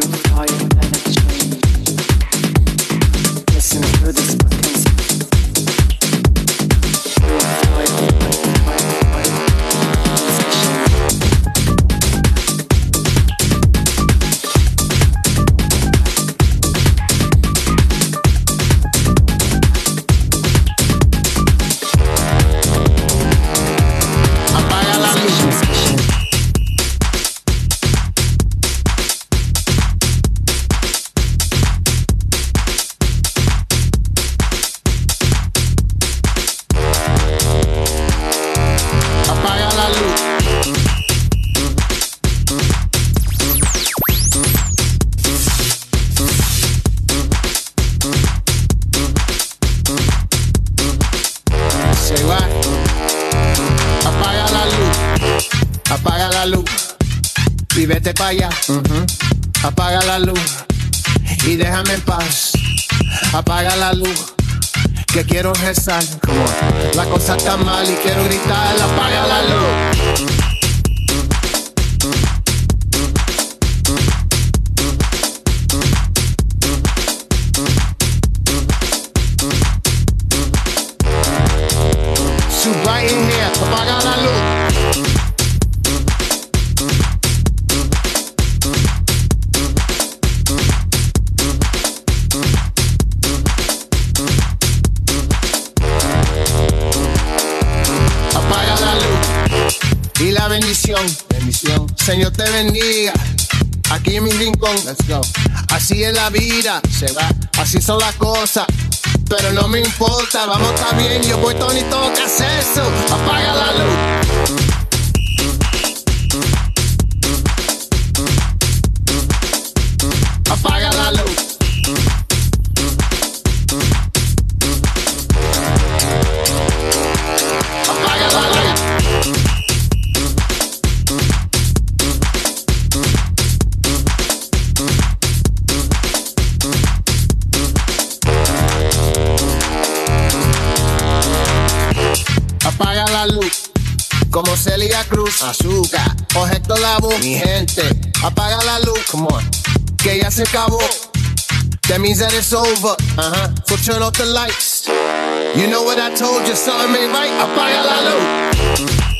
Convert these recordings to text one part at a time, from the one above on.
food. así son las cosas. Pero no me importa, vamos a estar bien, yo voy Tony, toca eso. Apaga la luz. se acabó. That means that it's over. Uh huh. So turn off the lights. You know what I told you, something ain't right. Apaga la luz.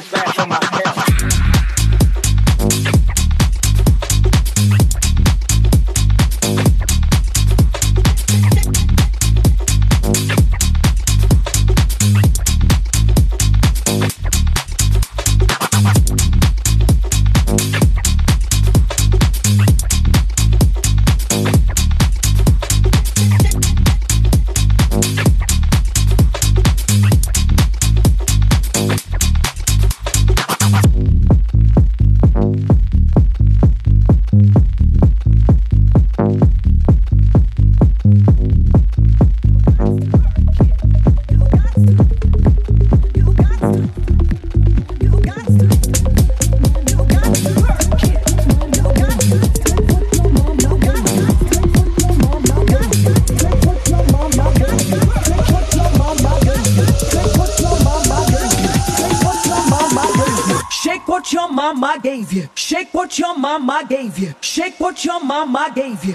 good rap on my mama gave you. Shake what your mama gave you.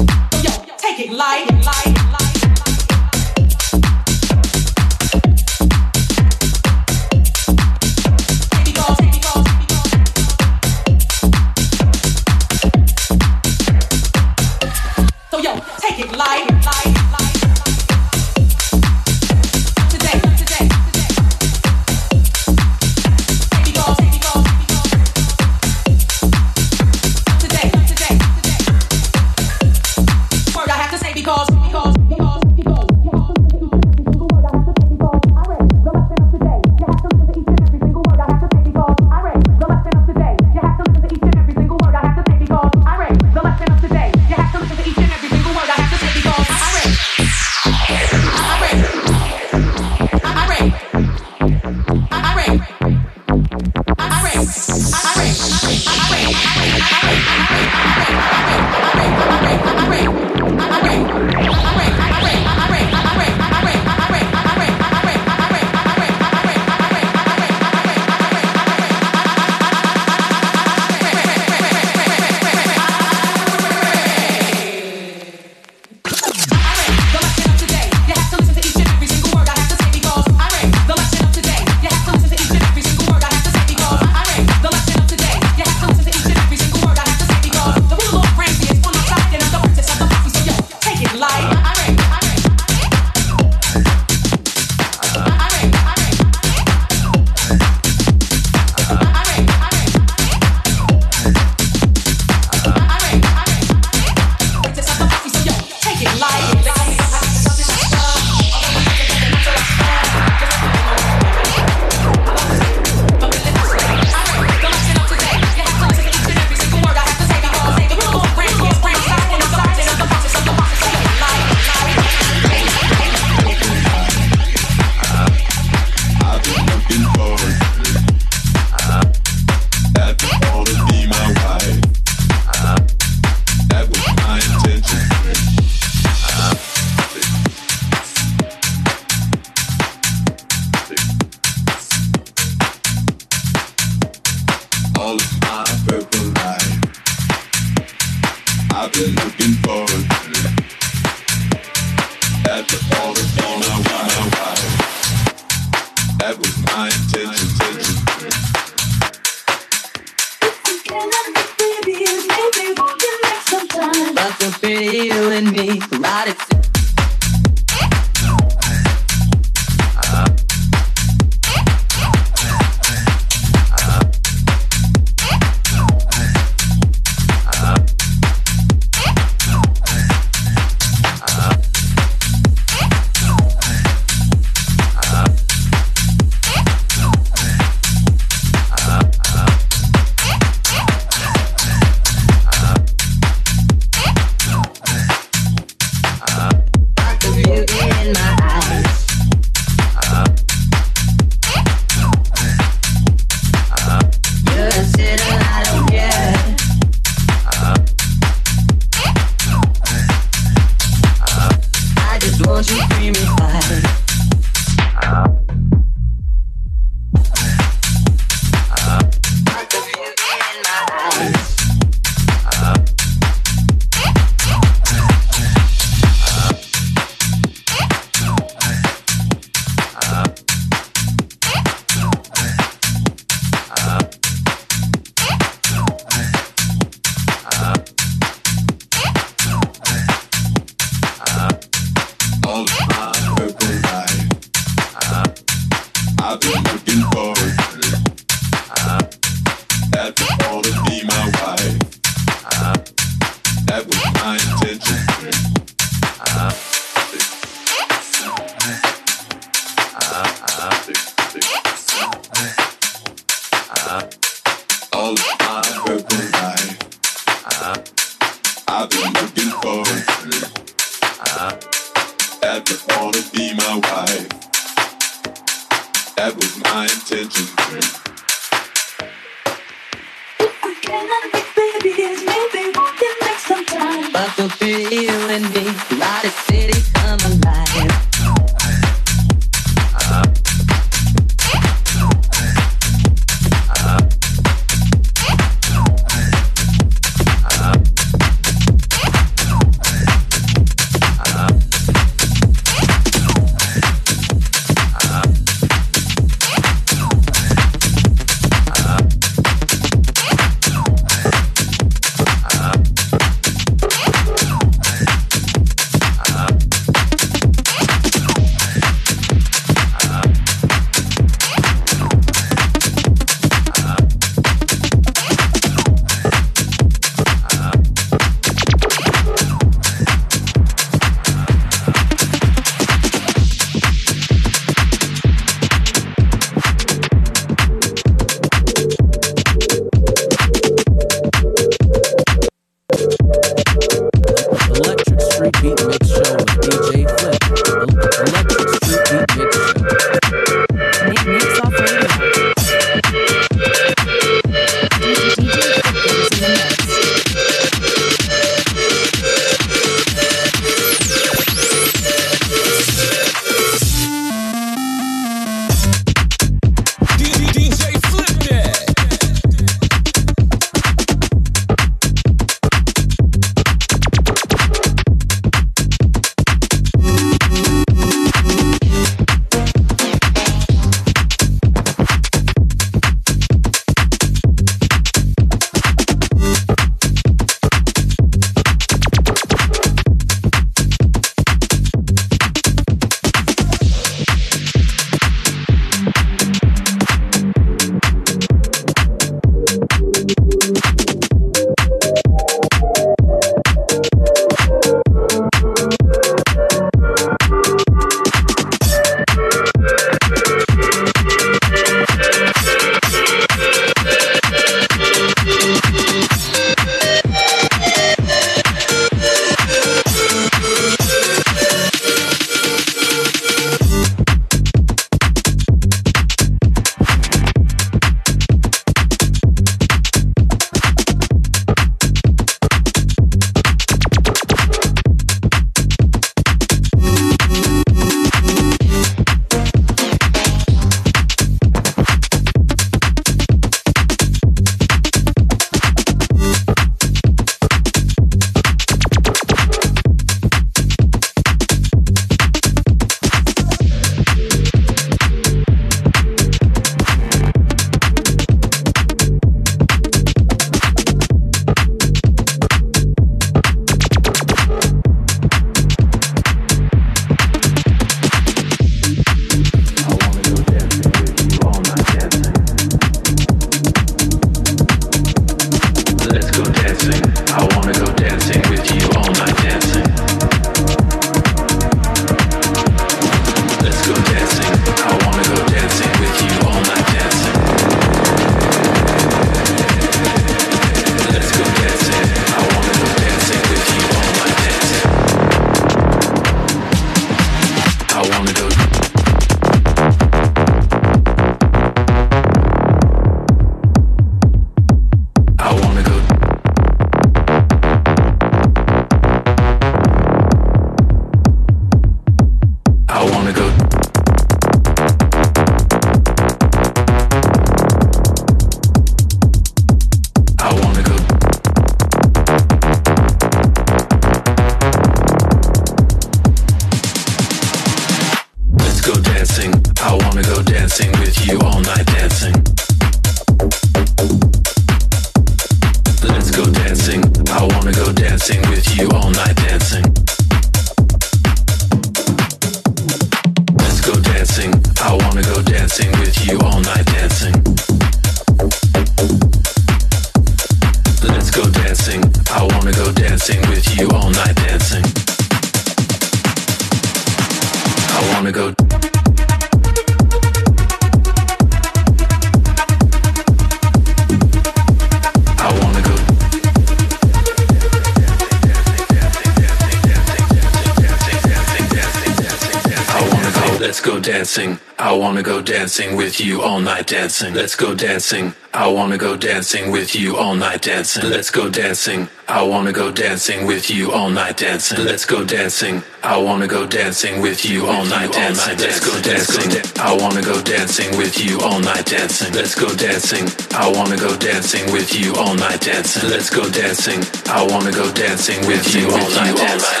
Dancing. Let's go dancing. I wanna go dancing with you all night dancing. Let's go dancing. I wanna go dancing with you all night dancing. Let's go dancing. I wanna go dancing with you all night dancing. Let's go dancing. I wanna go dancing with you all night dancing. Let's go dancing. I wanna go dancing with you all night dancing. Let's go dancing. I wanna go dancing with you all night dancing.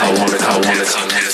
I wanna, I wanna go dancing.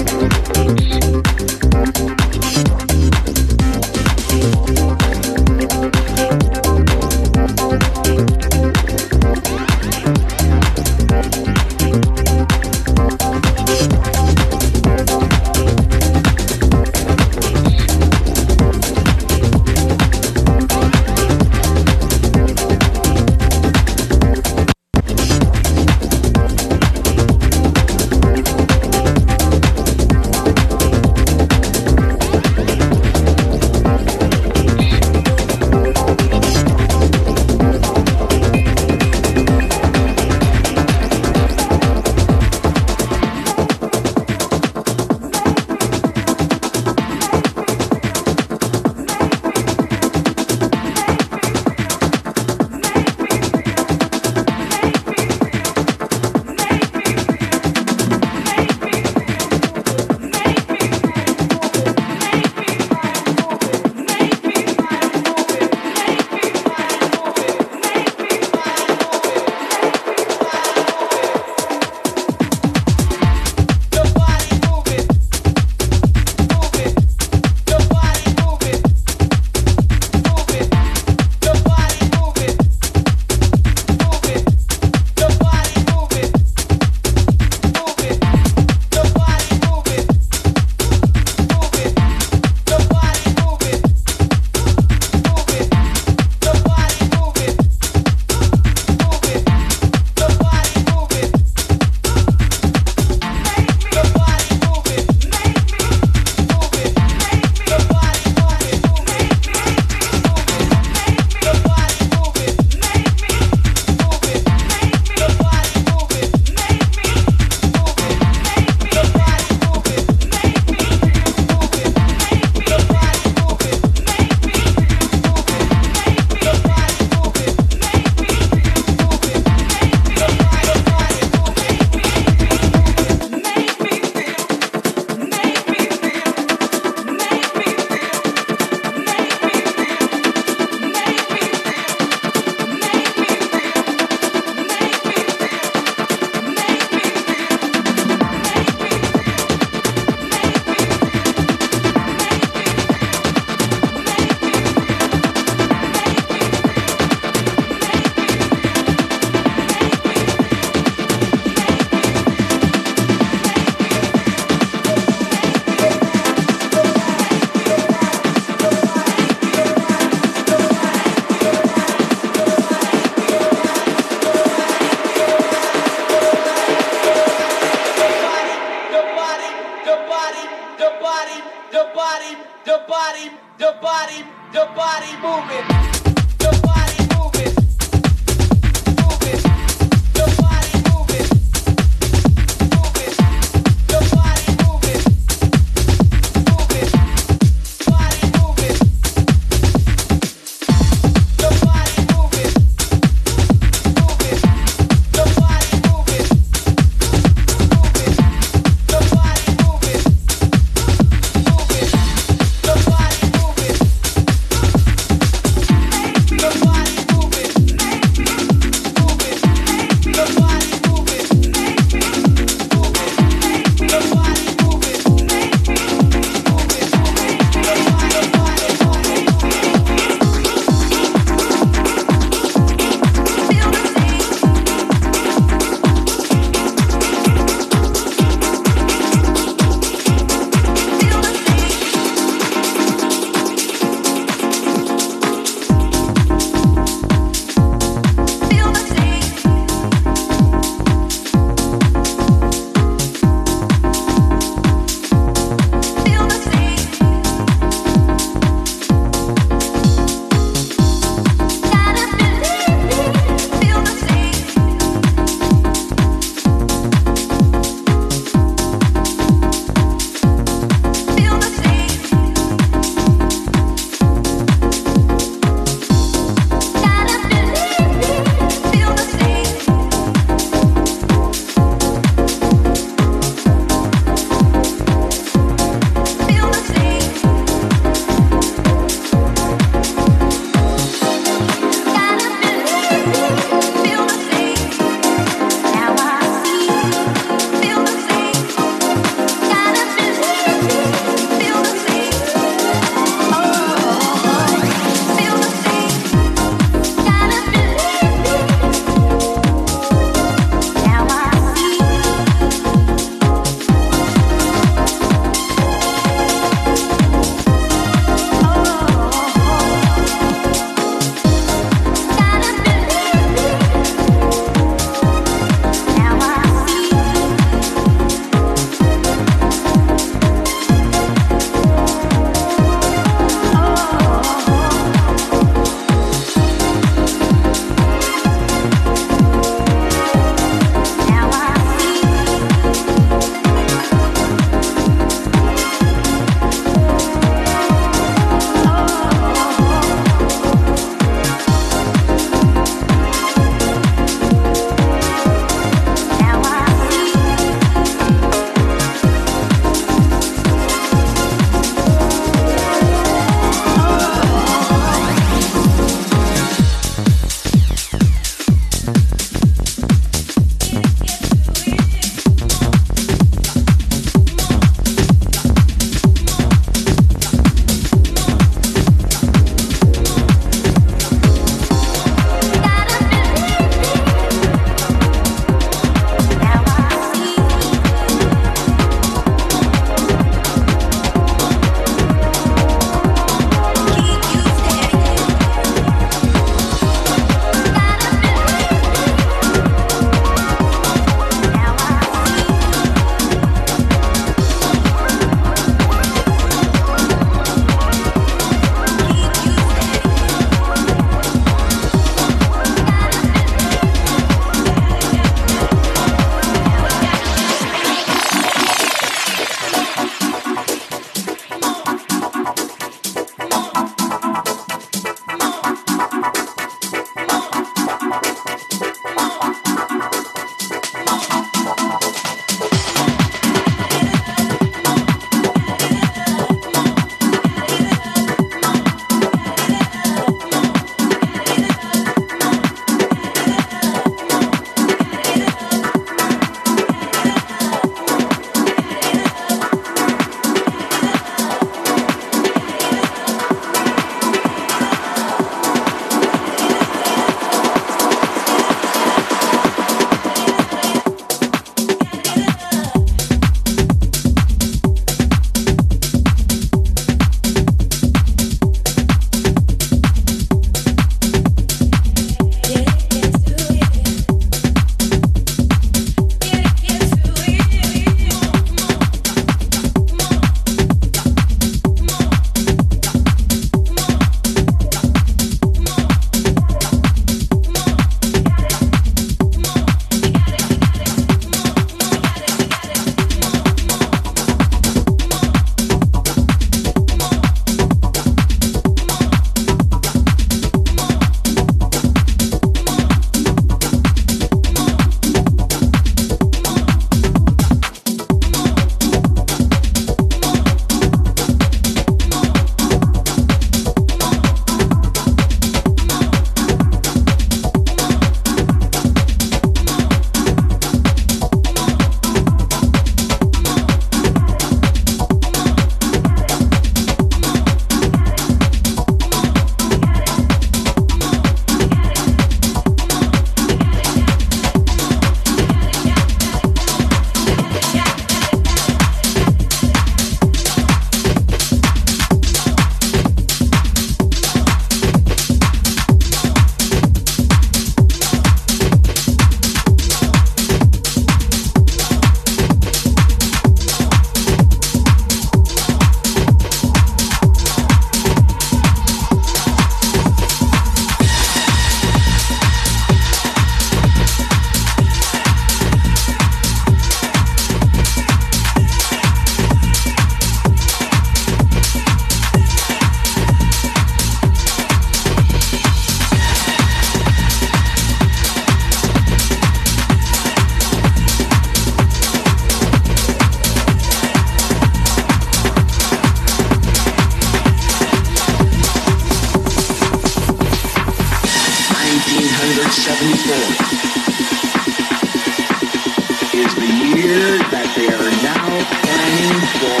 1974 is the year that they are now planning for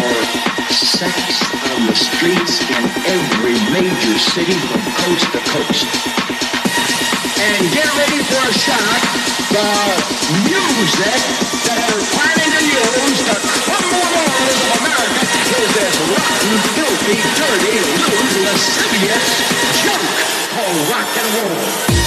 sex on the streets in every major city from coast to coast. And get ready for a shock, the music that they're planning to use to crumble the walls of America is this rotten, filthy, dirty, loose, lascivious junk called rock and roll.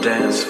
Dance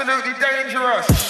absolutely dangerous.